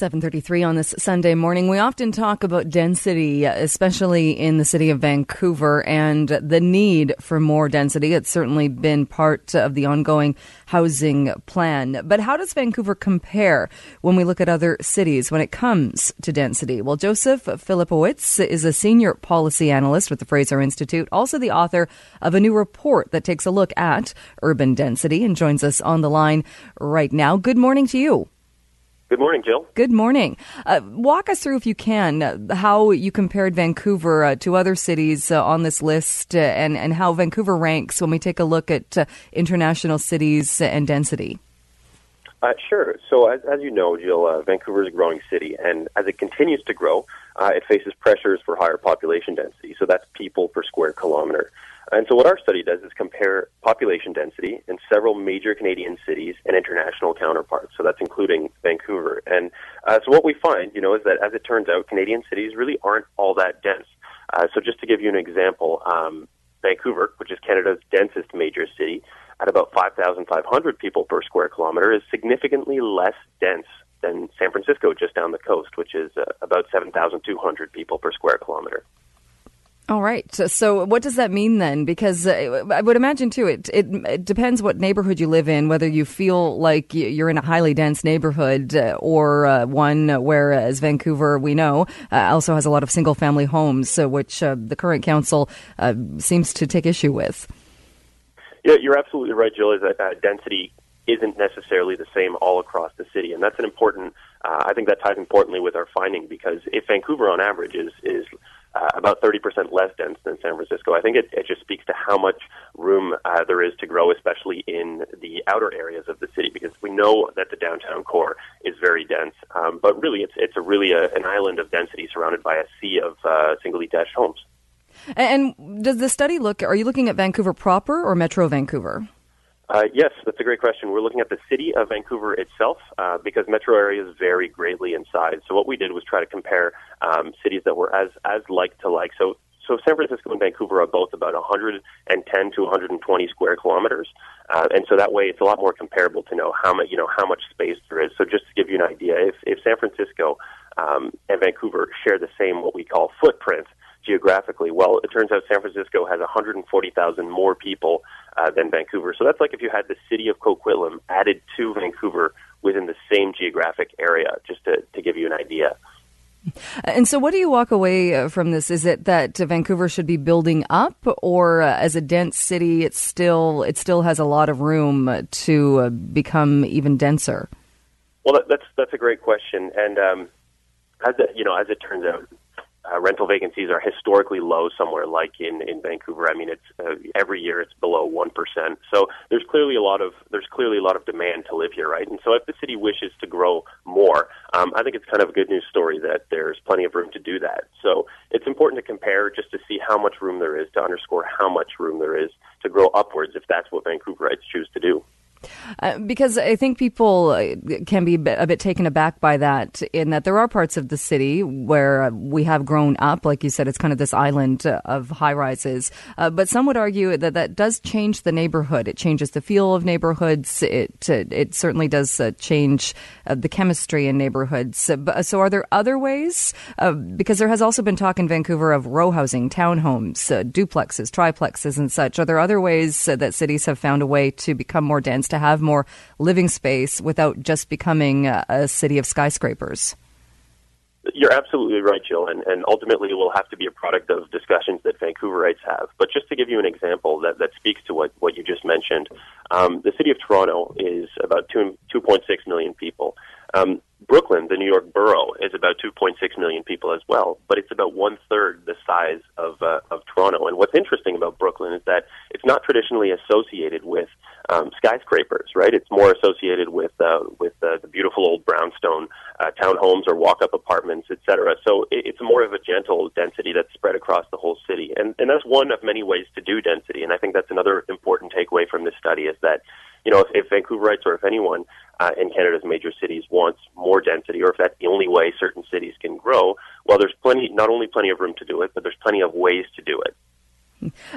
7:33 on this Sunday morning. We often talk about density, especially in the city of Vancouver and the need for more density. It's certainly been part of the ongoing housing plan. But how does Vancouver compare when we look at other cities when it comes to density? Well, Josef Filipowicz is a senior policy analyst with the Fraser Institute, also the author of a new report that takes a look at urban density and joins us on the line right now. Good morning to you. Good morning, Jill. Good morning. Uh, walk us through, if you can, uh, how you compared Vancouver uh, to other cities uh, on this list uh, and, and how Vancouver ranks when we take a look at uh, international cities and density. sure. So, as, as, you know, Jill, Vancouver is a growing city, and as it continues to grow, it faces pressures for higher population density. So, that's people per square kilometer. And so what our study does is compare population density in several major Canadian cities and international counterparts. So that's including Vancouver. And uh, so what we find, you know, is that as it turns out, Canadian cities really aren't all that dense. Uh, so just to give you an example, um, Vancouver, which is Canada's densest major city, at about 5,500 people per square kilometer, is significantly less dense than San Francisco just down the coast, which is uh, about 7,200 people per square kilometer. All right. So, what does that mean then? Because uh, I would imagine too, it, it, it depends what neighborhood you live in, whether you feel like you're in a highly dense neighborhood uh, or uh, one where, as Vancouver, we know, uh, also has a lot of single family homes, which uh, the current council seems to take issue with. Yeah, you're absolutely right, Jill. Is that density isn't necessarily the same all across the city, and that's an important. I think that ties importantly with our finding because if Vancouver, on average, is is uh, about 30% less dense than San Francisco. I think it, it just speaks to how much room uh, there is to grow, especially in the outer areas of the city, because we know that the downtown core is very dense. Um, but really, it's, it's a really a, an island of density surrounded by a sea of uh, single detached homes. And does the study look, are you looking at Vancouver proper or Metro Vancouver? Uh, yes, that's a great question. We're looking at the city of Vancouver itself uh, because metro areas vary greatly in size. So what we did was try to compare um, cities that were as as like to like. So so San Francisco and Vancouver are both about 110 to 120 square kilometers, uh, and so that way it's a lot more comparable to know how much you know how much space there is. So just to give you an idea, if if San Francisco um, and Vancouver share the same what we call footprint geographically, well, it turns out San Francisco has 140,000 more people uh, than Vancouver. So that's like if you had the city of Coquitlam added to Vancouver within the same geographic area, just to, to give you an idea. And so, what do you walk away uh, from this? Is it that Vancouver should be building up, or uh, as a dense city, it still it still has a lot of room to uh, become even denser? Well, that, that's that's a great question, and um, as you know, as it turns out, uh, rental vacancies are historically low somewhere like in, in Vancouver. I mean, it's uh, every year it's below one percent. So there's clearly a lot of there's clearly a lot of demand to live here, right? And so if the city wishes to grow more, um, I think it's kind of a good news story that there's plenty of room to do that. So it's important to compare just to see how much room there is to underscore how much room there is to grow upwards if that's what Vancouverites choose to do. Uh, because I think people uh, can be a bit taken aback by that, in that there are parts of the city where we have grown up. Like you said, it's kind of this island of high rises. Uh, but some would argue that that does change the neighborhood. It changes the feel of neighborhoods. It uh, it certainly does uh, change the chemistry in neighborhoods. So, are there other ways? because there has also been talk in Vancouver of row housing, townhomes, duplexes, triplexes, and such. Are there other ways that cities have found a way to become more dense? To have more living space without just becoming a, city of skyscrapers. You're absolutely right, Jill, and, and ultimately it will have to be a product of discussions that Vancouverites have. But just to give you an example that, that speaks to what, what you just mentioned, um, the city of Toronto is about 2, 2.6 million people. Um, Brooklyn, the New York borough, is about 2.6 million people as well, but it's about one third the size of uh, of Toronto. And what's interesting about Brooklyn is that it's not traditionally associated with um, skyscrapers, right? It's more associated with uh, with uh, the beautiful old brownstone uh, townhomes or walk-up apartments, etc. So it, it's more of a gentle density that's spread across the whole city, and and that's one of many ways to do density. And I think that's another important takeaway from this study is that you know, if, if Vancouverites or if anyone uh, in Canada's major cities wants more density, or if that's the only way certain cities can grow, well, there's plenty, not only plenty of room to do it, but there's plenty of ways to do it.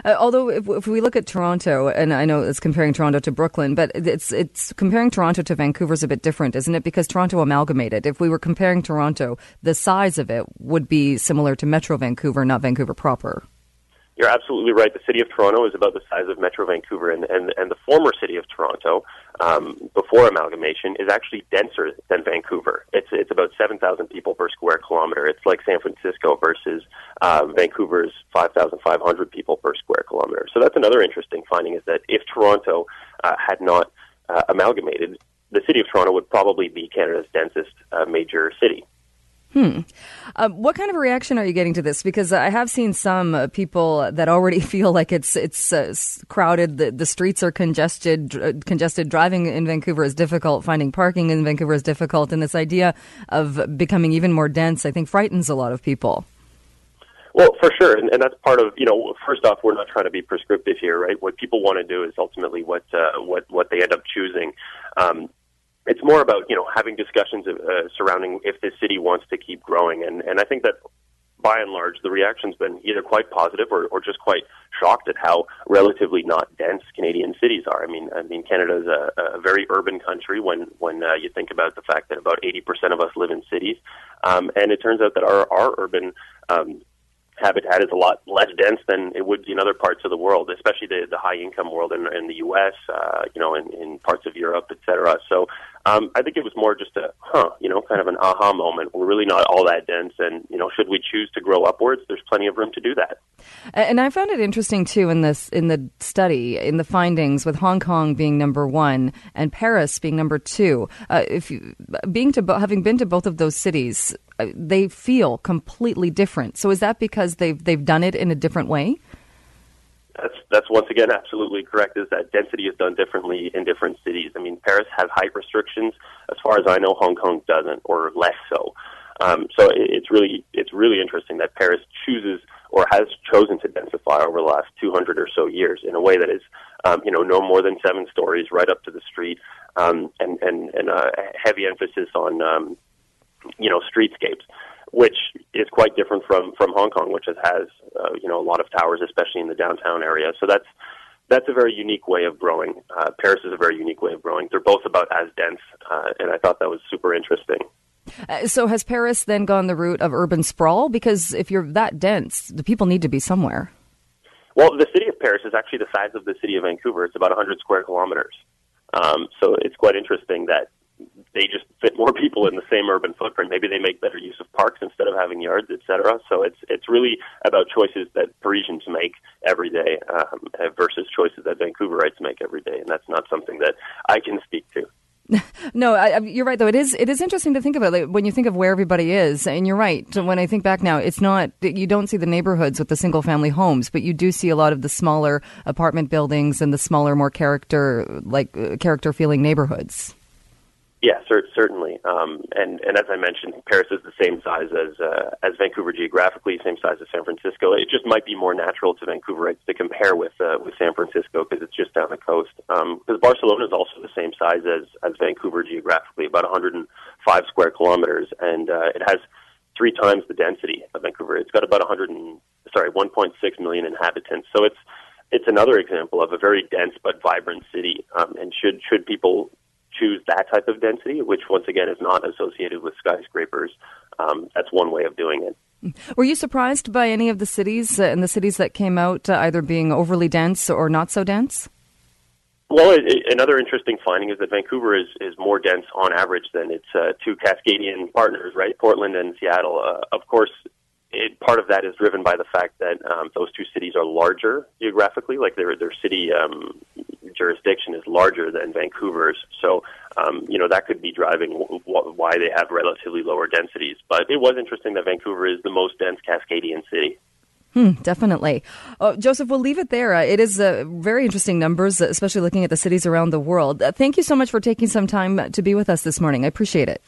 Uh, although, if, if, we look at Toronto, and I know it's comparing Toronto to Brooklyn, but it's it's comparing Toronto to Vancouver is a bit different, isn't it? Because Toronto amalgamated. If we were comparing Toronto, the size of it would be similar to Metro Vancouver, not Vancouver proper. You're absolutely right. The city of Toronto is about the size of Metro Vancouver, and and, and the former city of Toronto, um, before amalgamation, is actually denser than Vancouver. It's it's about seven thousand people per square kilometer. It's like San Francisco versus uh, Vancouver's five thousand five hundred people per square kilometer. So that's another interesting finding: is that if Toronto uh, had not uh, amalgamated, the city of Toronto would probably be Canada's densest uh, major city. Hmm. Uh, what kind of reaction are you getting to this? Because I have seen some uh, people that already feel like it's it's uh, crowded. The, the streets are congested. Dr- congested. Driving in Vancouver is difficult. Finding parking in Vancouver is difficult. And this idea of becoming even more dense, I think, frightens a lot of people. Well, for sure, and, and that's part of you know. First off, we're not trying to be prescriptive here, right? What people want to do is ultimately what uh, what what they end up choosing. Um, it's more about you know having discussions uh, surrounding if this city wants to keep growing, and and I think that by and large the reaction's been either quite positive or, or just quite shocked at how relatively not dense Canadian cities are. I mean, I mean Canada is a, a very urban country when when uh, you think about the fact that about 80% of us live in cities, um, and it turns out that our our urban um, habitat is a lot less dense than it would be in other parts of the world, especially the, the high income world in, in the U.S., uh, you know, in, in parts of Europe, et cetera. So um, I think it was more just a, huh, you know, kind of an aha moment. We're really not all that dense, and you know, should we choose to grow upwards, there's plenty of room to do that. And I found it interesting too in this in the study in the findings with Hong Kong being number one and Paris being number two. Uh, if you, being to having been to both of those cities, uh, they feel completely different. So is that because they've they've done it in a different way? That's that's once again absolutely correct. Is that density is done differently in different cities? I mean, Paris has height restrictions. As far as I know, Hong Kong doesn't, or less so. Um, so it's really it's really interesting that Paris chooses or has chosen to densify over the last 200 or so years in a way that is, um, you know, no more than seven stories right up to the street, um, and and and a heavy emphasis on, um, you know, streetscapes which is quite different from from Hong Kong, which has, uh, you know a lot of towers, especially in the downtown area. So that's that's a very unique way of growing. Uh, Paris is a very unique way of growing. They're both about as dense, uh, and I thought that was super interesting. Uh, so has Paris then gone the route of urban sprawl? Because if you're that dense, the people need to be somewhere. Well, the city of Paris is actually the size of the city of Vancouver. It's about 100 square kilometers. Um, so it's quite interesting that they just fit more people in the same urban footprint. Maybe they make better use of parks instead of having yards, etc. So it's it's really about choices that Parisians make every day um, versus choices that Vancouverites make every day, and that's not something that I can speak to. no, I, you're right. Though it is, it is interesting to think about like, when you think of where everybody is. And you're right. When I think back now, it's not you don't see the neighborhoods with the single family homes, but you do see a lot of the smaller apartment buildings and the smaller, more character like uh, character feeling neighborhoods. Yeah, cer- certainly. Um, and and as I mentioned, Paris is the same size as uh, as Vancouver geographically, same size as San Francisco. It just might be more natural to Vancouverites to compare with uh, with San Francisco because it's just down the coast. Because um, Barcelona is also the same size as as Vancouver geographically, about 105 square kilometers, and uh, it has three times the density of Vancouver. It's got about 100 and, sorry 1.6 million inhabitants. So it's it's another example of a very dense but vibrant city. Um, and should should people choose that type of density, which once again is not associated with skyscrapers. Um, that's one way of doing it. Were you surprised by any of the cities uh, and the cities that came out uh, either being overly dense or not so dense? Well, it, it, another interesting finding is that Vancouver is, is more dense on average than its uh, two Cascadian partners, right? Portland and Seattle. Uh, of course, it, part of that is driven by the fact that um, those two cities are larger geographically, like their their city um, jurisdiction is larger than Vancouver's. So, um, you know, that could be driving w- w- why they have relatively lower densities. But it was interesting that Vancouver is the most dense Cascadian city. Hmm, definitely. Oh, Josef, we'll leave it there. Uh, it is uh, very interesting numbers, especially looking at the cities around the world. Uh, thank you so much for taking some time to be with us this morning. I appreciate it.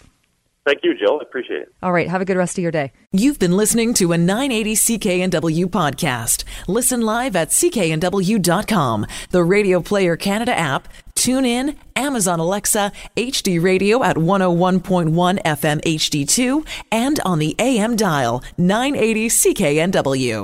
Thank you, Jill. I appreciate it. All right. Have a good rest of your day. You've been listening to a 980 CKNW podcast. Listen live at cknw.com, the Radio Player Canada app, tune in, Amazon Alexa, HD Radio at 101.1 FM HD2, and on the AM dial 980 CKNW.